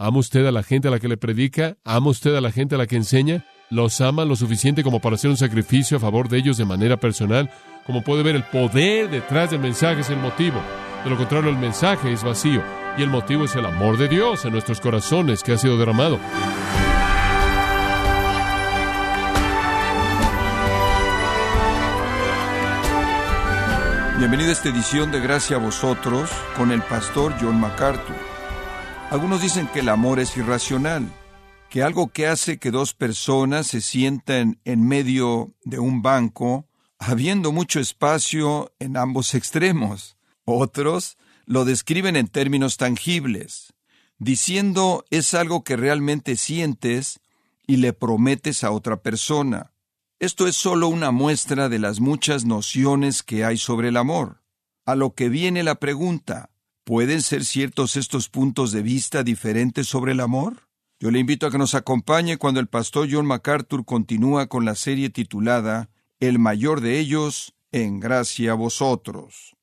¿Ama usted a la gente a la que le predica? ¿Ama usted a la gente a la que enseña? ¿Los ama lo suficiente como para hacer un sacrificio a favor de ellos de manera personal? Como puede ver, el poder detrás del mensaje es el motivo. De lo contrario, el mensaje es vacío. Y el motivo es el amor de Dios en nuestros corazones que ha sido derramado. Bienvenido a esta edición de Gracia a vosotros con el pastor John MacArthur. Algunos dicen que el amor es irracional, que algo que hace que dos personas se sientan en medio de un banco, habiendo mucho espacio en ambos extremos. Otros lo describen en términos tangibles, diciendo es algo que realmente sientes y le prometes a otra persona. Esto es solo una muestra de las muchas nociones que hay sobre el amor. A lo que viene la pregunta, ¿pueden ser ciertos estos puntos de vista diferentes sobre el amor? Yo le invito a que nos acompañe cuando el pastor John MacArthur continúa con la serie titulada El mayor de ellos, en gracia a vosotros.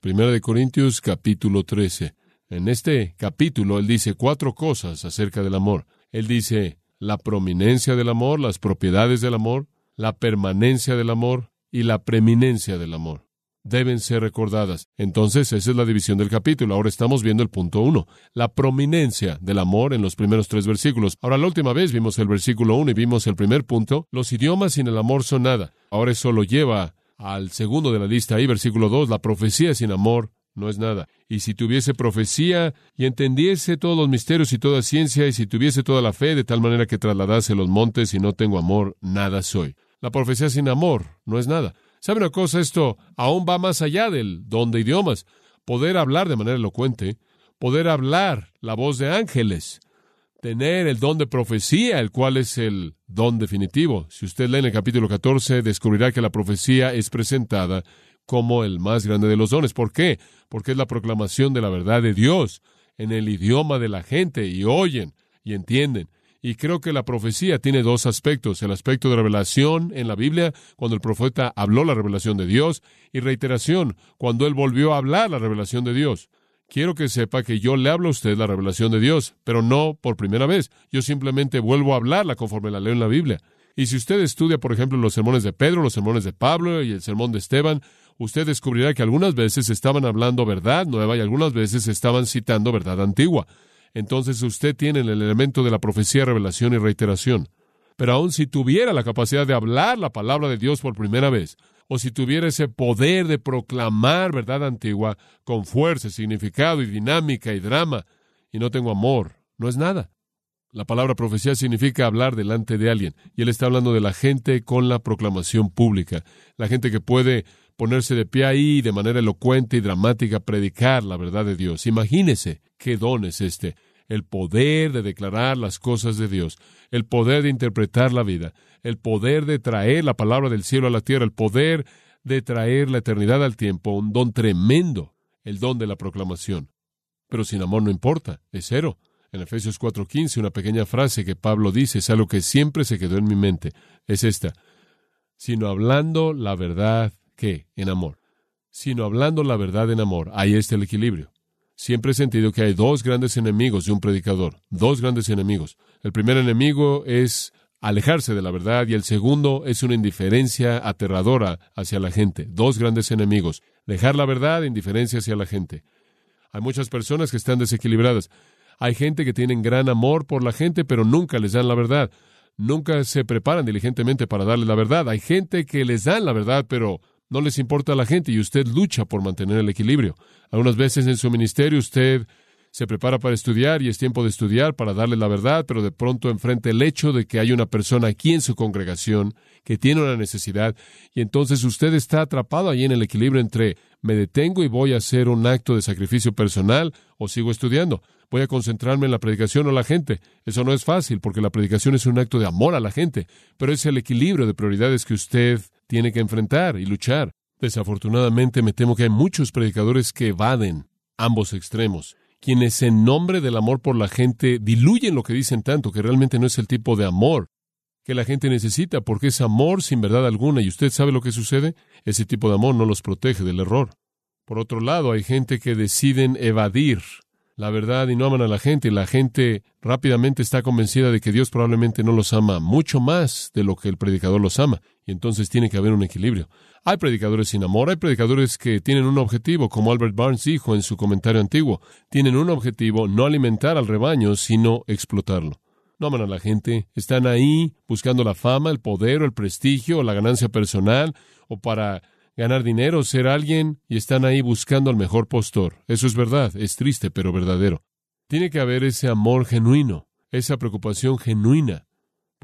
Primera de Corintios capítulo 13. En este capítulo él dice cuatro cosas acerca del amor. Él dice la prominencia del amor, las propiedades del amor, la permanencia del amor y la preeminencia del amor. Deben ser recordadas. Entonces, esa es la división del capítulo. Ahora estamos viendo el punto uno, la prominencia del amor en los primeros tres versículos. Ahora, la última vez vimos el versículo uno y vimos el primer punto. Los idiomas sin el amor son nada. Ahora eso lo lleva al segundo de la lista ahí, versículo dos, la profecía sin amor no es nada. Y si tuviese profecía y entendiese todos los misterios y toda ciencia, y si tuviese toda la fe de tal manera que trasladase los montes y no tengo amor, nada soy. La profecía sin amor no es nada. ¿Sabe una cosa? Esto aún va más allá del don de idiomas. Poder hablar de manera elocuente, poder hablar la voz de ángeles, tener el don de profecía, el cual es el don definitivo. Si usted lee en el capítulo 14, descubrirá que la profecía es presentada como el más grande de los dones. ¿Por qué? Porque es la proclamación de la verdad de Dios en el idioma de la gente y oyen y entienden. Y creo que la profecía tiene dos aspectos. El aspecto de revelación en la Biblia, cuando el profeta habló la revelación de Dios, y reiteración, cuando él volvió a hablar la revelación de Dios. Quiero que sepa que yo le hablo a usted la revelación de Dios, pero no por primera vez. Yo simplemente vuelvo a hablarla conforme la leo en la Biblia. Y si usted estudia, por ejemplo, los sermones de Pedro, los sermones de Pablo y el sermón de Esteban, usted descubrirá que algunas veces estaban hablando verdad nueva y algunas veces estaban citando verdad antigua. Entonces usted tiene el elemento de la profecía, revelación y reiteración. Pero aun si tuviera la capacidad de hablar la palabra de Dios por primera vez, o si tuviera ese poder de proclamar verdad antigua con fuerza, significado y dinámica y drama, y no tengo amor, no es nada. La palabra profecía significa hablar delante de alguien, y él está hablando de la gente con la proclamación pública, la gente que puede ponerse de pie ahí de manera elocuente y dramática predicar la verdad de Dios. Imagínese qué don es este, el poder de declarar las cosas de Dios, el poder de interpretar la vida, el poder de traer la palabra del cielo a la tierra, el poder de traer la eternidad al tiempo, un don tremendo, el don de la proclamación. Pero sin amor no importa, es cero. En Efesios 4:15, una pequeña frase que Pablo dice es algo que siempre se quedó en mi mente, es esta, sino hablando la verdad ¿Qué? En amor. Sino hablando la verdad en amor. Ahí está el equilibrio. Siempre he sentido que hay dos grandes enemigos de un predicador. Dos grandes enemigos. El primer enemigo es alejarse de la verdad y el segundo es una indiferencia aterradora hacia la gente. Dos grandes enemigos. Dejar la verdad e indiferencia hacia la gente. Hay muchas personas que están desequilibradas. Hay gente que tienen gran amor por la gente, pero nunca les dan la verdad. Nunca se preparan diligentemente para darle la verdad. Hay gente que les dan la verdad, pero no les importa a la gente y usted lucha por mantener el equilibrio. Algunas veces en su ministerio usted se prepara para estudiar y es tiempo de estudiar para darle la verdad, pero de pronto enfrenta el hecho de que hay una persona aquí en su congregación que tiene una necesidad y entonces usted está atrapado ahí en el equilibrio entre me detengo y voy a hacer un acto de sacrificio personal o sigo estudiando. Voy a concentrarme en la predicación o la gente. Eso no es fácil porque la predicación es un acto de amor a la gente, pero es el equilibrio de prioridades que usted tiene que enfrentar y luchar. Desafortunadamente me temo que hay muchos predicadores que evaden ambos extremos, quienes en nombre del amor por la gente diluyen lo que dicen tanto, que realmente no es el tipo de amor que la gente necesita, porque es amor sin verdad alguna, y usted sabe lo que sucede, ese tipo de amor no los protege del error. Por otro lado, hay gente que deciden evadir la verdad y no aman a la gente, y la gente rápidamente está convencida de que Dios probablemente no los ama mucho más de lo que el predicador los ama, y entonces tiene que haber un equilibrio. Hay predicadores sin amor, hay predicadores que tienen un objetivo, como Albert Barnes dijo en su comentario antiguo, tienen un objetivo, no alimentar al rebaño, sino explotarlo. No aman a la gente, están ahí buscando la fama, el poder o el prestigio o la ganancia personal o para ganar dinero, ser alguien, y están ahí buscando al mejor postor. Eso es verdad, es triste, pero verdadero. Tiene que haber ese amor genuino, esa preocupación genuina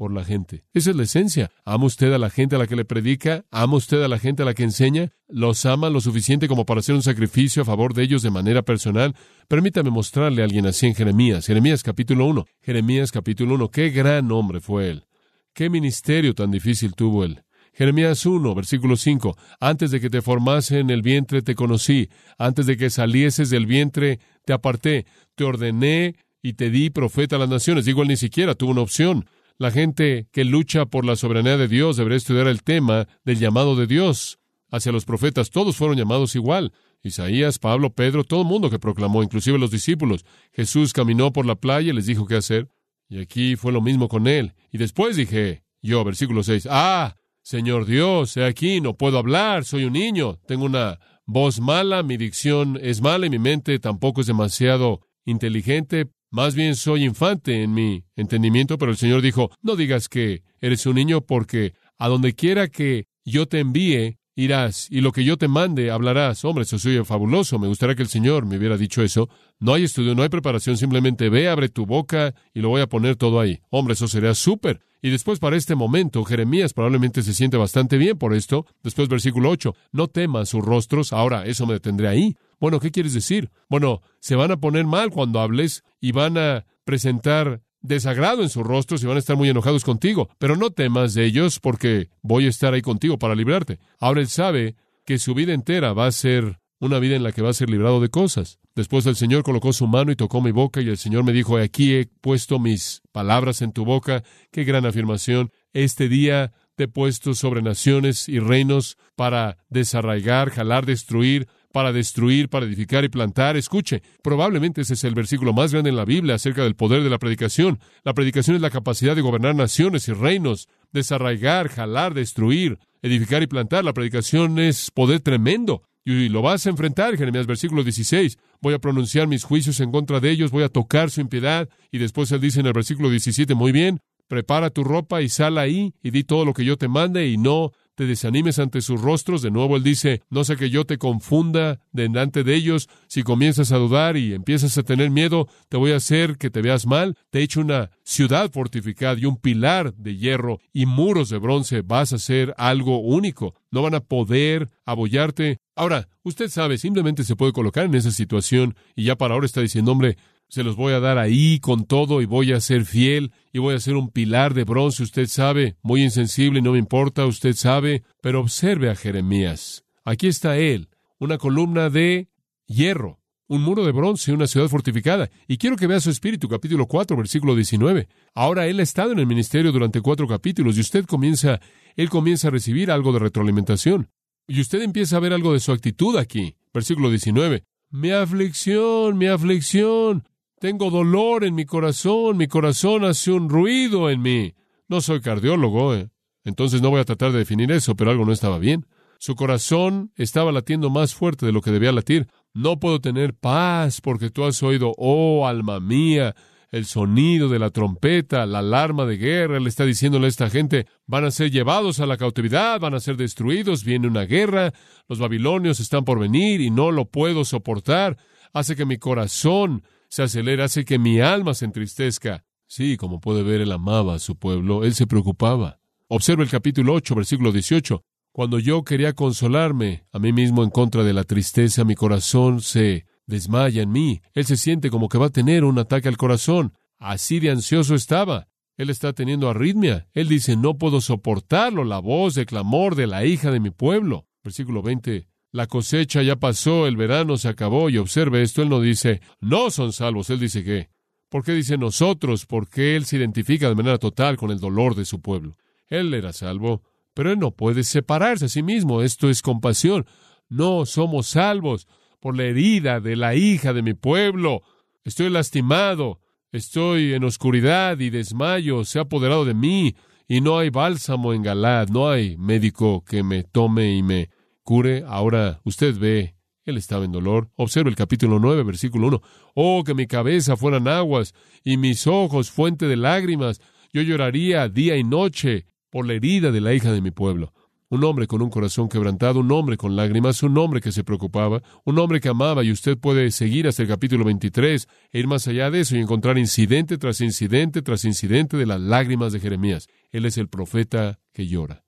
por la gente. Esa es la esencia. ¿Ama usted a la gente a la que le predica? ¿Ama usted a la gente a la que enseña? ¿Los ama lo suficiente como para hacer un sacrificio a favor de ellos de manera personal? Permítame mostrarle a alguien así en Jeremías. Jeremías capítulo 1. Jeremías capítulo 1. Qué gran hombre fue él. Qué ministerio tan difícil tuvo él. Jeremías 1, versículo 5. Antes de que te formase en el vientre te conocí, antes de que salieses del vientre te aparté, te ordené y te di profeta a las naciones. Digo, él ni siquiera tuvo una opción. La gente que lucha por la soberanía de Dios debería estudiar el tema del llamado de Dios hacia los profetas. Todos fueron llamados igual. Isaías, Pablo, Pedro, todo el mundo que proclamó, inclusive los discípulos. Jesús caminó por la playa y les dijo qué hacer. Y aquí fue lo mismo con él. Y después dije, yo, versículo 6, ah, Señor Dios, he aquí, no puedo hablar, soy un niño, tengo una voz mala, mi dicción es mala y mi mente tampoco es demasiado inteligente, más bien soy infante en mi entendimiento, pero el Señor dijo, no digas que eres un niño porque a donde quiera que yo te envíe, irás, y lo que yo te mande, hablarás. Hombre, eso soy fabuloso, me gustaría que el Señor me hubiera dicho eso. No hay estudio, no hay preparación, simplemente ve, abre tu boca y lo voy a poner todo ahí. Hombre, eso sería súper. Y después para este momento, Jeremías probablemente se siente bastante bien por esto. Después versículo 8, no temas sus rostros, ahora eso me detendré ahí. Bueno, ¿qué quieres decir? Bueno, se van a poner mal cuando hables y van a presentar desagrado en sus rostros y van a estar muy enojados contigo, pero no temas de ellos porque voy a estar ahí contigo para librarte. Ahora él sabe que su vida entera va a ser una vida en la que va a ser librado de cosas. Después el Señor colocó su mano y tocó mi boca y el Señor me dijo, aquí he puesto mis palabras en tu boca. Qué gran afirmación. Este día te he puesto sobre naciones y reinos para desarraigar, jalar, destruir, para destruir, para edificar y plantar. Escuche, probablemente ese es el versículo más grande en la Biblia acerca del poder de la predicación. La predicación es la capacidad de gobernar naciones y reinos, desarraigar, jalar, destruir, edificar y plantar. La predicación es poder tremendo. Y lo vas a enfrentar, Jeremías, versículo 16. Voy a pronunciar mis juicios en contra de ellos, voy a tocar su impiedad. Y después él dice en el versículo 17, muy bien, prepara tu ropa y sal ahí y di todo lo que yo te mande y no te desanimes ante sus rostros. De nuevo él dice, no sé que yo te confunda delante de ellos. Si comienzas a dudar y empiezas a tener miedo, te voy a hacer que te veas mal. Te he hecho una ciudad fortificada y un pilar de hierro y muros de bronce. Vas a ser algo único. No van a poder abollarte. Ahora, usted sabe, simplemente se puede colocar en esa situación y ya para ahora está diciendo, hombre, se los voy a dar ahí con todo y voy a ser fiel y voy a ser un pilar de bronce, usted sabe, muy insensible y no me importa, usted sabe, pero observe a Jeremías. Aquí está él, una columna de hierro, un muro de bronce, una ciudad fortificada. Y quiero que vea su espíritu, capítulo 4, versículo 19. Ahora él ha estado en el ministerio durante cuatro capítulos y usted comienza, él comienza a recibir algo de retroalimentación. Y usted empieza a ver algo de su actitud aquí. Versículo 19. Mi aflicción, mi aflicción. Tengo dolor en mi corazón, mi corazón hace un ruido en mí. No soy cardiólogo, ¿eh? entonces no voy a tratar de definir eso, pero algo no estaba bien. Su corazón estaba latiendo más fuerte de lo que debía latir. No puedo tener paz porque tú has oído, oh alma mía, el sonido de la trompeta, la alarma de guerra. Él está diciéndole a esta gente, van a ser llevados a la cautividad, van a ser destruidos, viene una guerra, los babilonios están por venir y no lo puedo soportar. Hace que mi corazón se acelera, hace que mi alma se entristezca. Sí, como puede ver, él amaba a su pueblo, él se preocupaba. Observa el capítulo 8, versículo 18. Cuando yo quería consolarme a mí mismo en contra de la tristeza, mi corazón se desmaya en mí. Él se siente como que va a tener un ataque al corazón. Así de ansioso estaba. Él está teniendo arritmia. Él dice, no puedo soportarlo, la voz de clamor de la hija de mi pueblo. Versículo 20. La cosecha ya pasó, el verano se acabó y observe esto, él no dice, no son salvos, él dice que. ¿Por qué dice nosotros? Porque él se identifica de manera total con el dolor de su pueblo. Él era salvo, pero él no puede separarse a sí mismo. Esto es compasión. No somos salvos por la herida de la hija de mi pueblo. Estoy lastimado, estoy en oscuridad y desmayo, se ha apoderado de mí, y no hay bálsamo en Galad, no hay médico que me tome y me cure. Ahora usted ve, él estaba en dolor. Observe el capítulo 9, versículo 1. Oh, que mi cabeza fueran aguas y mis ojos fuente de lágrimas. Yo lloraría día y noche por la herida de la hija de mi pueblo. Un hombre con un corazón quebrantado, un hombre con lágrimas, un hombre que se preocupaba, un hombre que amaba, y usted puede seguir hasta el capítulo 23 e ir más allá de eso y encontrar incidente tras incidente tras incidente de las lágrimas de Jeremías. Él es el profeta que llora.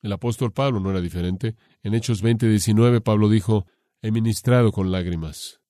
El apóstol Pablo no era diferente. En Hechos 20, 19, Pablo dijo, he ministrado con lágrimas.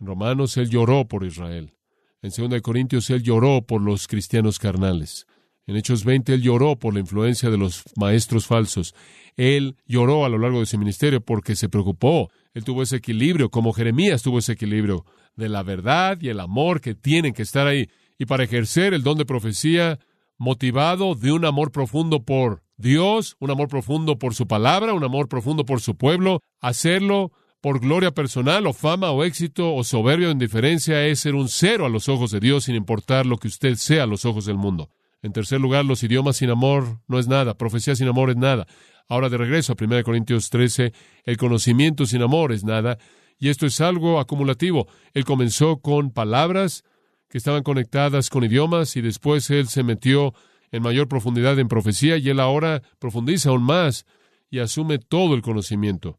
En Romanos, él lloró por Israel. En 2 Corintios, él lloró por los cristianos carnales. En Hechos 20, él lloró por la influencia de los maestros falsos. Él lloró a lo largo de su ministerio porque se preocupó. Él tuvo ese equilibrio, como Jeremías tuvo ese equilibrio de la verdad y el amor que tienen que estar ahí. Y para ejercer el don de profecía, motivado de un amor profundo por Dios, un amor profundo por su palabra, un amor profundo por su pueblo, hacerlo por gloria personal o fama o éxito o soberbia o indiferencia es ser un cero a los ojos de Dios sin importar lo que usted sea a los ojos del mundo. En tercer lugar, los idiomas sin amor no es nada, profecía sin amor es nada. Ahora de regreso a 1 Corintios 13, el conocimiento sin amor es nada, y esto es algo acumulativo. Él comenzó con palabras que estaban conectadas con idiomas y después él se metió en mayor profundidad en profecía y él ahora profundiza aún más y asume todo el conocimiento.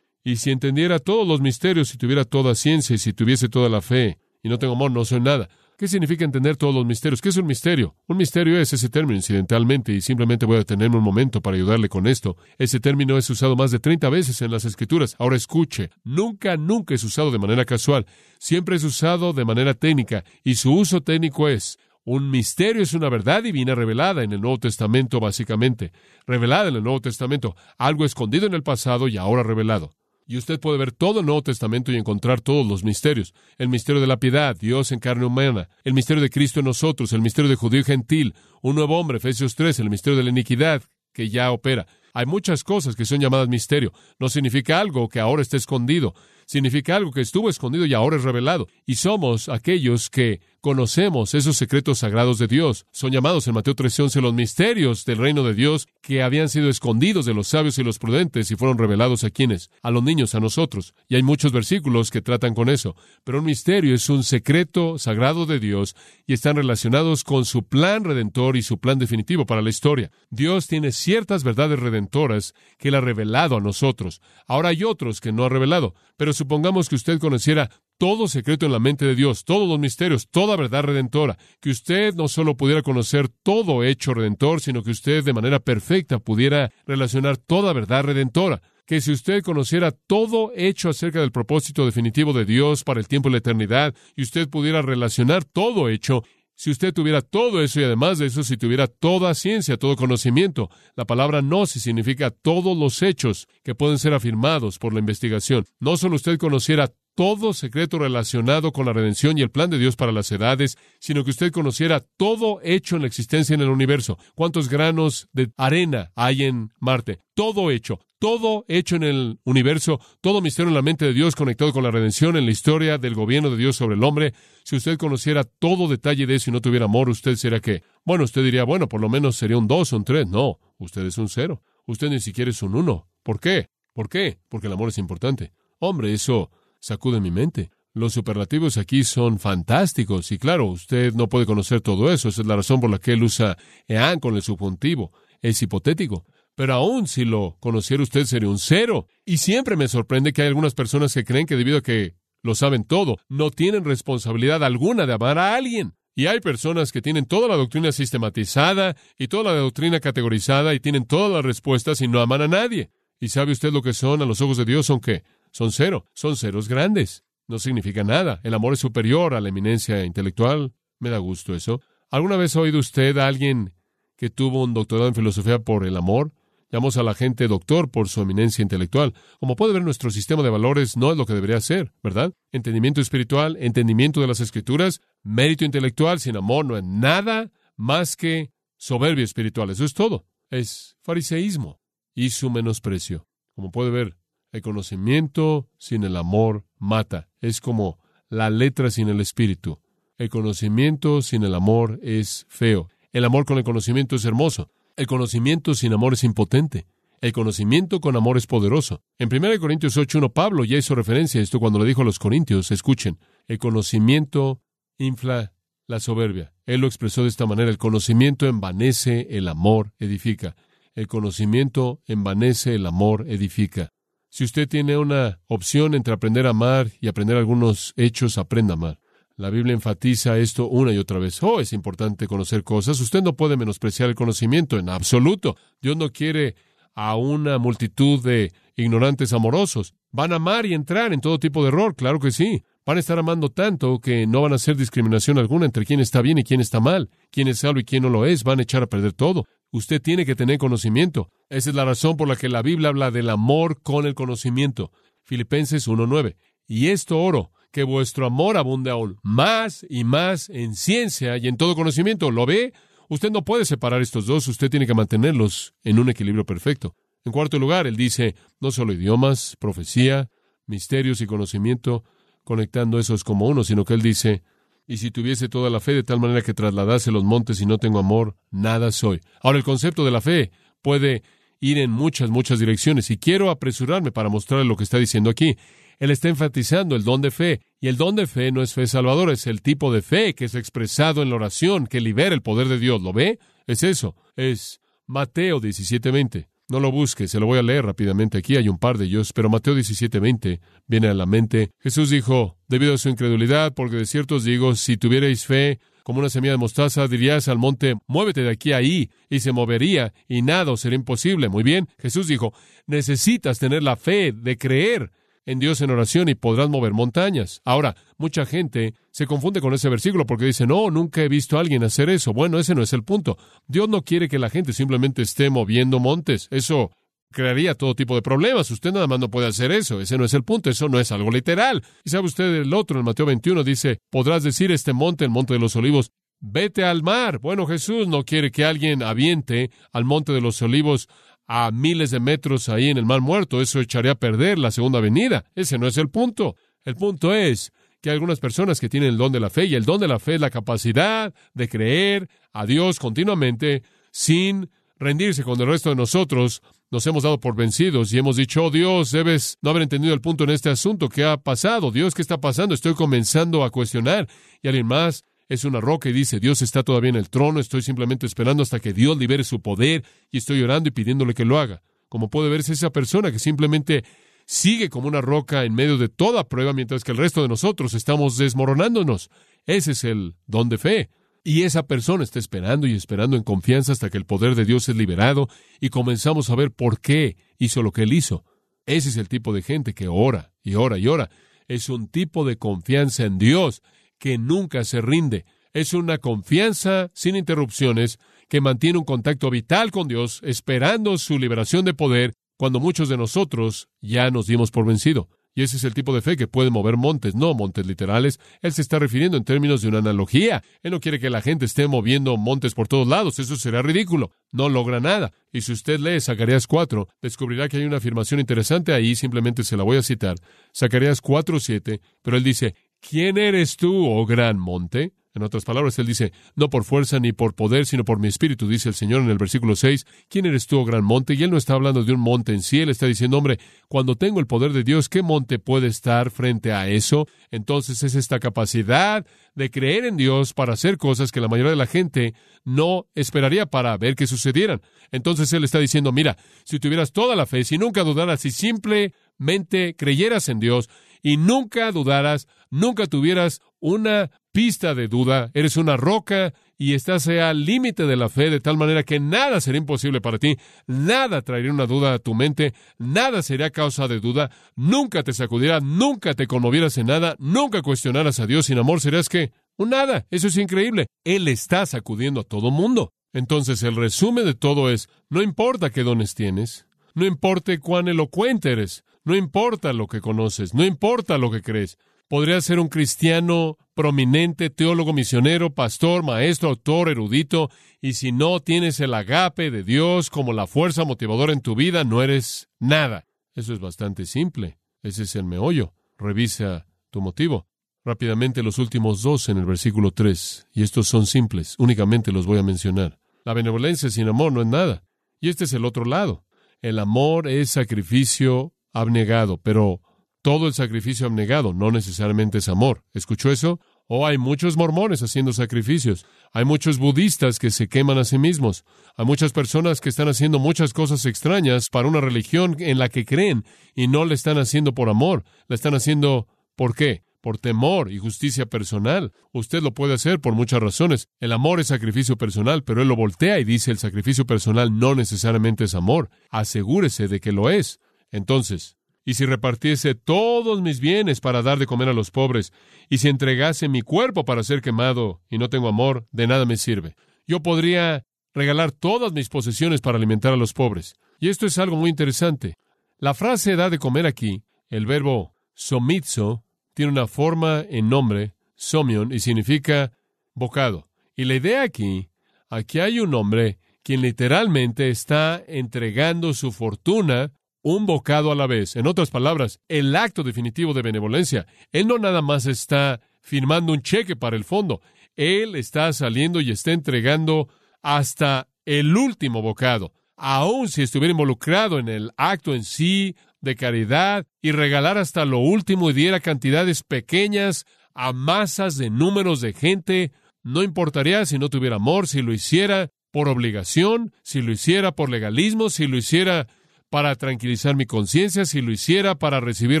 Y si entendiera todos los misterios, si tuviera toda ciencia y si tuviese toda la fe, y no tengo amor, no soy nada. ¿Qué significa entender todos los misterios? ¿Qué es un misterio? Un misterio es ese término, incidentalmente, y simplemente voy a detenerme un momento para ayudarle con esto. Ese término es usado más de 30 veces en las Escrituras. Ahora escuche, nunca, nunca es usado de manera casual. Siempre es usado de manera técnica, y su uso técnico es un misterio es una verdad divina revelada en el Nuevo Testamento, básicamente. Revelada en el Nuevo Testamento. Algo escondido en el pasado y ahora revelado. Y usted puede ver todo el Nuevo Testamento y encontrar todos los misterios. El misterio de la piedad, Dios en carne humana. El misterio de Cristo en nosotros. El misterio de judío y gentil. Un nuevo hombre, Efesios 3. El misterio de la iniquidad que ya opera. Hay muchas cosas que son llamadas misterio. No significa algo que ahora esté escondido. Significa algo que estuvo escondido y ahora es revelado. Y somos aquellos que conocemos esos secretos sagrados de Dios. Son llamados en Mateo 13:11 los misterios del reino de Dios que habían sido escondidos de los sabios y los prudentes y fueron revelados a quienes, a los niños, a nosotros. Y hay muchos versículos que tratan con eso. Pero un misterio es un secreto sagrado de Dios y están relacionados con su plan redentor y su plan definitivo para la historia. Dios tiene ciertas verdades redentoras que Él ha revelado a nosotros. Ahora hay otros que no ha revelado, pero supongamos que usted conociera todo secreto en la mente de Dios, todos los misterios, toda verdad redentora, que usted no solo pudiera conocer todo hecho redentor, sino que usted de manera perfecta pudiera relacionar toda verdad redentora, que si usted conociera todo hecho acerca del propósito definitivo de Dios para el tiempo y la eternidad, y usted pudiera relacionar todo hecho, si usted tuviera todo eso y además de eso, si tuviera toda ciencia, todo conocimiento, la palabra gnosis significa todos los hechos que pueden ser afirmados por la investigación. No solo usted conociera todo secreto relacionado con la redención y el plan de Dios para las edades, sino que usted conociera todo hecho en la existencia en el universo. ¿Cuántos granos de arena hay en Marte? Todo hecho, todo hecho en el universo, todo misterio en la mente de Dios conectado con la redención en la historia del gobierno de Dios sobre el hombre. Si usted conociera todo detalle de eso y no tuviera amor, usted sería que, bueno, usted diría, bueno, por lo menos sería un dos o un tres. No, usted es un cero. Usted ni siquiera es un uno. ¿Por qué? ¿Por qué? Porque el amor es importante. Hombre, eso sacude mi mente. Los superlativos aquí son fantásticos y claro, usted no puede conocer todo eso. Esa es la razón por la que él usa ean con el subjuntivo. Es hipotético. Pero aún si lo conociera usted sería un cero. Y siempre me sorprende que hay algunas personas que creen que debido a que lo saben todo, no tienen responsabilidad alguna de amar a alguien. Y hay personas que tienen toda la doctrina sistematizada y toda la doctrina categorizada y tienen todas las respuestas y no aman a nadie. ¿Y sabe usted lo que son a los ojos de Dios? ¿Son qué? Son cero, son ceros grandes. No significa nada. El amor es superior a la eminencia intelectual. Me da gusto eso. ¿Alguna vez ha oído usted a alguien que tuvo un doctorado en filosofía por el amor? Llamamos a la gente doctor por su eminencia intelectual. Como puede ver, nuestro sistema de valores no es lo que debería ser, ¿verdad? Entendimiento espiritual, entendimiento de las escrituras, mérito intelectual sin amor no es nada más que soberbia espiritual. Eso es todo. Es fariseísmo y su menosprecio. Como puede ver, el conocimiento sin el amor mata. Es como la letra sin el espíritu. El conocimiento sin el amor es feo. El amor con el conocimiento es hermoso. El conocimiento sin amor es impotente. El conocimiento con amor es poderoso. En 1 Corintios 8.1 Pablo ya hizo referencia a esto cuando le dijo a los corintios, escuchen, el conocimiento infla la soberbia. Él lo expresó de esta manera, el conocimiento envanece, el amor edifica. El conocimiento envanece, el amor edifica. Si usted tiene una opción entre aprender a amar y aprender algunos hechos, aprenda a amar. La Biblia enfatiza esto una y otra vez. Oh, es importante conocer cosas. Usted no puede menospreciar el conocimiento en absoluto. Dios no quiere a una multitud de ignorantes amorosos. Van a amar y entrar en todo tipo de error, claro que sí. Van a estar amando tanto que no van a hacer discriminación alguna entre quién está bien y quién está mal, quién es salvo y quién no lo es, van a echar a perder todo. Usted tiene que tener conocimiento. Esa es la razón por la que la Biblia habla del amor con el conocimiento. Filipenses 1.9. Y esto oro, que vuestro amor abunde aún más y más en ciencia y en todo conocimiento. ¿Lo ve? Usted no puede separar estos dos, usted tiene que mantenerlos en un equilibrio perfecto. En cuarto lugar, él dice, no solo idiomas, profecía, misterios y conocimiento, conectando esos como uno, sino que él dice, y si tuviese toda la fe de tal manera que trasladase los montes y no tengo amor, nada soy. Ahora, el concepto de la fe puede ir en muchas, muchas direcciones, y quiero apresurarme para mostrarle lo que está diciendo aquí. Él está enfatizando el don de fe. Y el don de fe no es fe salvadora, es el tipo de fe que es expresado en la oración, que libera el poder de Dios. ¿Lo ve? Es eso. Es Mateo 17:20. No lo busque, se lo voy a leer rápidamente. Aquí hay un par de ellos, pero Mateo 17:20 viene a la mente. Jesús dijo, debido a su incredulidad, porque de cierto os digo, si tuvierais fe como una semilla de mostaza, dirías al monte, muévete de aquí a ahí, y se movería, y nada os será imposible. Muy bien, Jesús dijo, necesitas tener la fe de creer en Dios en oración y podrás mover montañas. Ahora, mucha gente se confunde con ese versículo porque dice, no, nunca he visto a alguien hacer eso. Bueno, ese no es el punto. Dios no quiere que la gente simplemente esté moviendo montes. Eso crearía todo tipo de problemas. Usted nada más no puede hacer eso. Ese no es el punto. Eso no es algo literal. Y sabe usted el otro, en Mateo 21 dice, podrás decir este monte, el monte de los olivos, vete al mar. Bueno, Jesús no quiere que alguien aviente al monte de los olivos a miles de metros ahí en el mar muerto. Eso echaría a perder la segunda venida. Ese no es el punto. El punto es que hay algunas personas que tienen el don de la fe y el don de la fe es la capacidad de creer a Dios continuamente sin rendirse cuando el resto de nosotros nos hemos dado por vencidos y hemos dicho, oh Dios, debes no haber entendido el punto en este asunto. ¿Qué ha pasado? Dios, ¿qué está pasando? Estoy comenzando a cuestionar. Y alguien más es una roca y dice, Dios está todavía en el trono, estoy simplemente esperando hasta que Dios libere su poder y estoy orando y pidiéndole que lo haga. Como puede verse esa persona que simplemente sigue como una roca en medio de toda prueba mientras que el resto de nosotros estamos desmoronándonos. Ese es el don de fe. Y esa persona está esperando y esperando en confianza hasta que el poder de Dios es liberado y comenzamos a ver por qué hizo lo que él hizo. Ese es el tipo de gente que ora y ora y ora. Es un tipo de confianza en Dios que nunca se rinde. Es una confianza sin interrupciones que mantiene un contacto vital con Dios, esperando su liberación de poder cuando muchos de nosotros ya nos dimos por vencido. Y ese es el tipo de fe que puede mover montes, no montes literales. Él se está refiriendo en términos de una analogía. Él no quiere que la gente esté moviendo montes por todos lados. Eso será ridículo. No logra nada. Y si usted lee Zacarías 4, descubrirá que hay una afirmación interesante ahí. Simplemente se la voy a citar. Zacarías 4.7. Pero él dice, ¿Quién eres tú, oh gran monte? En otras palabras, él dice, no por fuerza ni por poder, sino por mi espíritu, dice el Señor en el versículo 6. ¿Quién eres tú, oh gran monte? Y él no está hablando de un monte en sí, él está diciendo, hombre, cuando tengo el poder de Dios, ¿qué monte puede estar frente a eso? Entonces es esta capacidad de creer en Dios para hacer cosas que la mayoría de la gente no esperaría para ver que sucedieran. Entonces él está diciendo, mira, si tuvieras toda la fe, si nunca dudaras, si simplemente creyeras en Dios, y nunca dudaras, nunca tuvieras una pista de duda, eres una roca y estás al límite de la fe de tal manera que nada será imposible para ti, nada traería una duda a tu mente, nada sería causa de duda, nunca te sacudirá, nunca te conmovieras en nada, nunca cuestionaras a Dios sin amor, serás que un nada, eso es increíble. Él está sacudiendo a todo mundo. Entonces el resumen de todo es, no importa qué dones tienes, no importa cuán elocuente eres, no importa lo que conoces, no importa lo que crees. Podrías ser un cristiano prominente, teólogo, misionero, pastor, maestro, autor, erudito, y si no tienes el agape de Dios como la fuerza motivadora en tu vida, no eres nada. Eso es bastante simple. Ese es el meollo. Revisa tu motivo. rápidamente los últimos dos en el versículo 3, y estos son simples, únicamente los voy a mencionar. La benevolencia sin amor no es nada. Y este es el otro lado. El amor es sacrificio abnegado, pero todo el sacrificio abnegado no necesariamente es amor. ¿Escuchó eso? Oh, hay muchos mormones haciendo sacrificios. Hay muchos budistas que se queman a sí mismos. Hay muchas personas que están haciendo muchas cosas extrañas para una religión en la que creen y no le están haciendo por amor. La están haciendo ¿por qué? Por temor y justicia personal. Usted lo puede hacer por muchas razones. El amor es sacrificio personal, pero él lo voltea y dice el sacrificio personal no necesariamente es amor. Asegúrese de que lo es. Entonces, y si repartiese todos mis bienes para dar de comer a los pobres, y si entregase mi cuerpo para ser quemado, y no tengo amor, de nada me sirve. Yo podría regalar todas mis posesiones para alimentar a los pobres. Y esto es algo muy interesante. La frase da de comer aquí, el verbo somitzo, tiene una forma en nombre, somion, y significa bocado. Y la idea aquí, aquí hay un hombre quien literalmente está entregando su fortuna un bocado a la vez. En otras palabras, el acto definitivo de benevolencia. Él no nada más está firmando un cheque para el fondo. Él está saliendo y está entregando hasta el último bocado. Aun si estuviera involucrado en el acto en sí de caridad y regalar hasta lo último y diera cantidades pequeñas a masas de números de gente, no importaría si no tuviera amor, si lo hiciera por obligación, si lo hiciera por legalismo, si lo hiciera para tranquilizar mi conciencia, si lo hiciera para recibir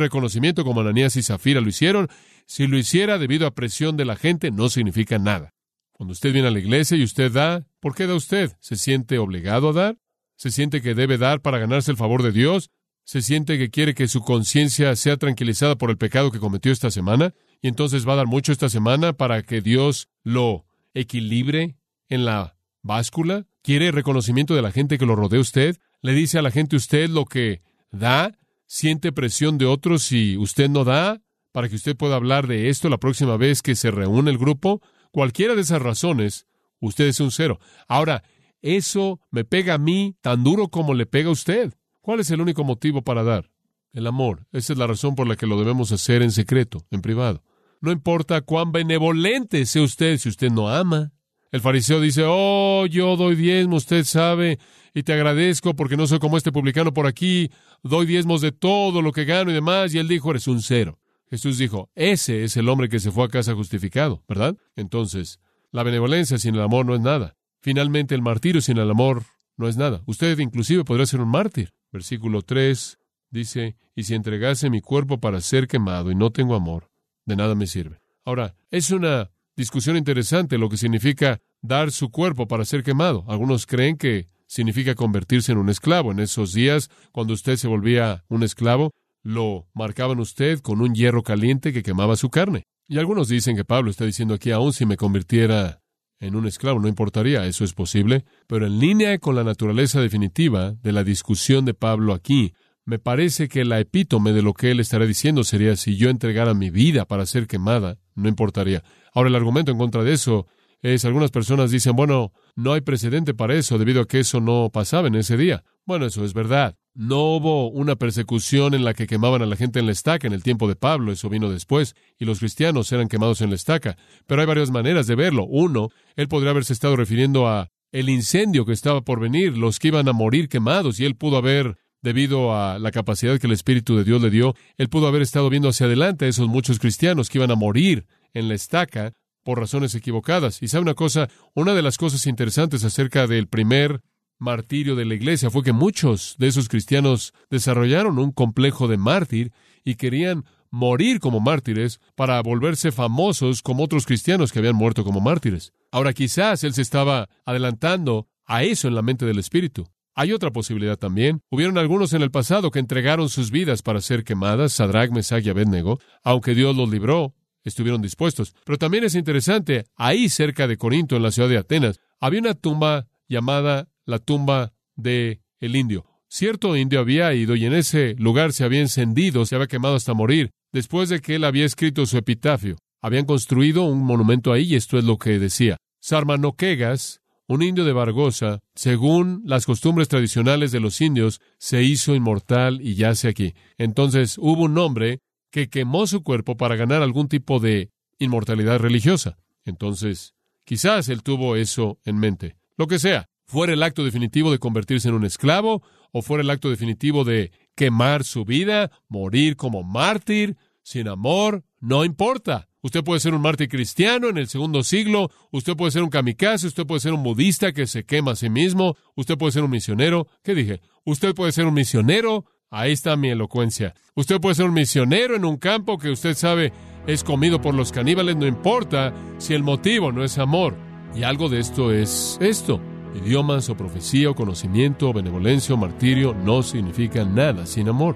reconocimiento como Ananías y Zafira lo hicieron, si lo hiciera debido a presión de la gente, no significa nada. Cuando usted viene a la iglesia y usted da, ¿por qué da usted? ¿Se siente obligado a dar? ¿Se siente que debe dar para ganarse el favor de Dios? ¿Se siente que quiere que su conciencia sea tranquilizada por el pecado que cometió esta semana? Y entonces va a dar mucho esta semana para que Dios lo equilibre en la báscula. ¿Quiere reconocimiento de la gente que lo rodea usted? Le dice a la gente usted lo que da, siente presión de otros si usted no da, para que usted pueda hablar de esto la próxima vez que se reúne el grupo. Cualquiera de esas razones, usted es un cero. Ahora, eso me pega a mí tan duro como le pega a usted. ¿Cuál es el único motivo para dar? El amor. Esa es la razón por la que lo debemos hacer en secreto, en privado. No importa cuán benevolente sea usted si usted no ama. El fariseo dice, oh, yo doy diezmo, usted sabe, y te agradezco porque no soy como este publicano por aquí, doy diezmos de todo lo que gano y demás, y él dijo, eres un cero. Jesús dijo, ese es el hombre que se fue a casa justificado, ¿verdad? Entonces, la benevolencia sin el amor no es nada. Finalmente, el martirio sin el amor no es nada. Usted inclusive podría ser un mártir. Versículo 3 dice, y si entregase mi cuerpo para ser quemado y no tengo amor, de nada me sirve. Ahora, es una discusión interesante lo que significa dar su cuerpo para ser quemado. Algunos creen que significa convertirse en un esclavo. En esos días, cuando usted se volvía un esclavo, lo marcaban usted con un hierro caliente que quemaba su carne. Y algunos dicen que Pablo está diciendo aquí, aún si me convirtiera en un esclavo, no importaría, eso es posible, pero en línea con la naturaleza definitiva de la discusión de Pablo aquí, me parece que la epítome de lo que él estará diciendo sería si yo entregara mi vida para ser quemada, no importaría. Ahora el argumento en contra de eso es, algunas personas dicen, bueno, no hay precedente para eso debido a que eso no pasaba en ese día. Bueno, eso es verdad. No hubo una persecución en la que quemaban a la gente en la estaca en el tiempo de Pablo, eso vino después, y los cristianos eran quemados en la estaca. Pero hay varias maneras de verlo. Uno, él podría haberse estado refiriendo a el incendio que estaba por venir, los que iban a morir quemados, y él pudo haber debido a la capacidad que el Espíritu de Dios le dio, él pudo haber estado viendo hacia adelante a esos muchos cristianos que iban a morir en la estaca por razones equivocadas. Y sabe una cosa, una de las cosas interesantes acerca del primer martirio de la iglesia fue que muchos de esos cristianos desarrollaron un complejo de mártir y querían morir como mártires para volverse famosos como otros cristianos que habían muerto como mártires. Ahora quizás él se estaba adelantando a eso en la mente del Espíritu. Hay otra posibilidad también. Hubieron algunos en el pasado que entregaron sus vidas para ser quemadas, Sadrach, Mesach y Abednego, aunque Dios los libró estuvieron dispuestos. Pero también es interesante, ahí cerca de Corinto, en la ciudad de Atenas, había una tumba llamada la tumba de el indio. Cierto indio había ido y en ese lugar se había encendido, se había quemado hasta morir, después de que él había escrito su epitafio. Habían construido un monumento ahí y esto es lo que decía. Sarmanoquegas, un indio de Bargosa, según las costumbres tradicionales de los indios, se hizo inmortal y yace aquí. Entonces hubo un hombre que quemó su cuerpo para ganar algún tipo de inmortalidad religiosa. Entonces, quizás él tuvo eso en mente. Lo que sea, fuera el acto definitivo de convertirse en un esclavo, o fuera el acto definitivo de quemar su vida, morir como mártir, sin amor, no importa. Usted puede ser un mártir cristiano en el segundo siglo, usted puede ser un kamikaze, usted puede ser un budista que se quema a sí mismo, usted puede ser un misionero. ¿Qué dije? Usted puede ser un misionero. Ahí está mi elocuencia. Usted puede ser un misionero en un campo que usted sabe es comido por los caníbales, no importa si el motivo no es amor. Y algo de esto es esto. Idiomas o profecía o conocimiento o benevolencia o martirio no significan nada sin amor.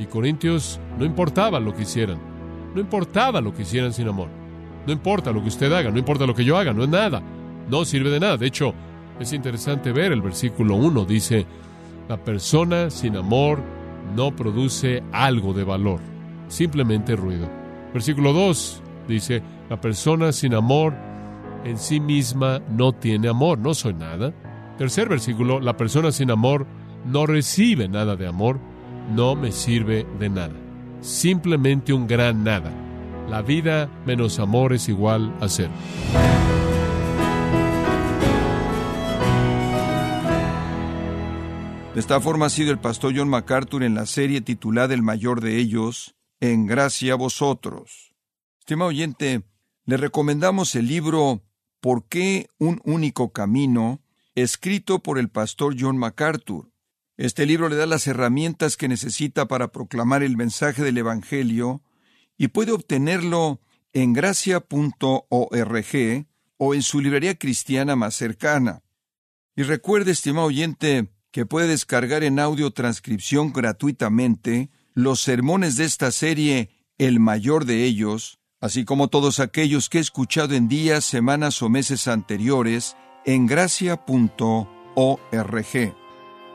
Y Corintios no importaba lo que hicieran. No importaba lo que hicieran sin amor. No importa lo que usted haga, no importa lo que yo haga, no es nada. No sirve de nada. De hecho, es interesante ver el versículo 1. Dice, la persona sin amor no produce algo de valor, simplemente ruido. Versículo 2 dice, la persona sin amor en sí misma no tiene amor, no soy nada. Tercer versículo, la persona sin amor no recibe nada de amor, no me sirve de nada simplemente un gran nada. La vida menos amor es igual a cero. De esta forma ha sido el pastor John MacArthur en la serie titulada El mayor de ellos, En gracia a vosotros. Estimado oyente, le recomendamos el libro ¿Por qué un único camino? escrito por el pastor John MacArthur. Este libro le da las herramientas que necesita para proclamar el mensaje del Evangelio y puede obtenerlo en gracia.org o en su librería cristiana más cercana. Y recuerde, estimado oyente, que puede descargar en audio transcripción gratuitamente los sermones de esta serie, el mayor de ellos, así como todos aquellos que he escuchado en días, semanas o meses anteriores en gracia.org.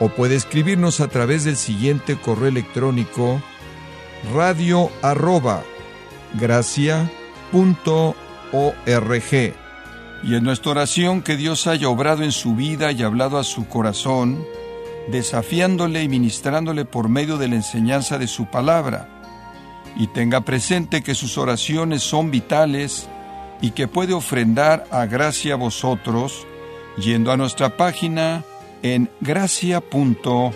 o puede escribirnos a través del siguiente correo electrónico radio arroba gracia punto org. Y en nuestra oración que Dios haya obrado en su vida y hablado a su corazón, desafiándole y ministrándole por medio de la enseñanza de su palabra. Y tenga presente que sus oraciones son vitales y que puede ofrendar a gracia a vosotros yendo a nuestra página en gracia.org.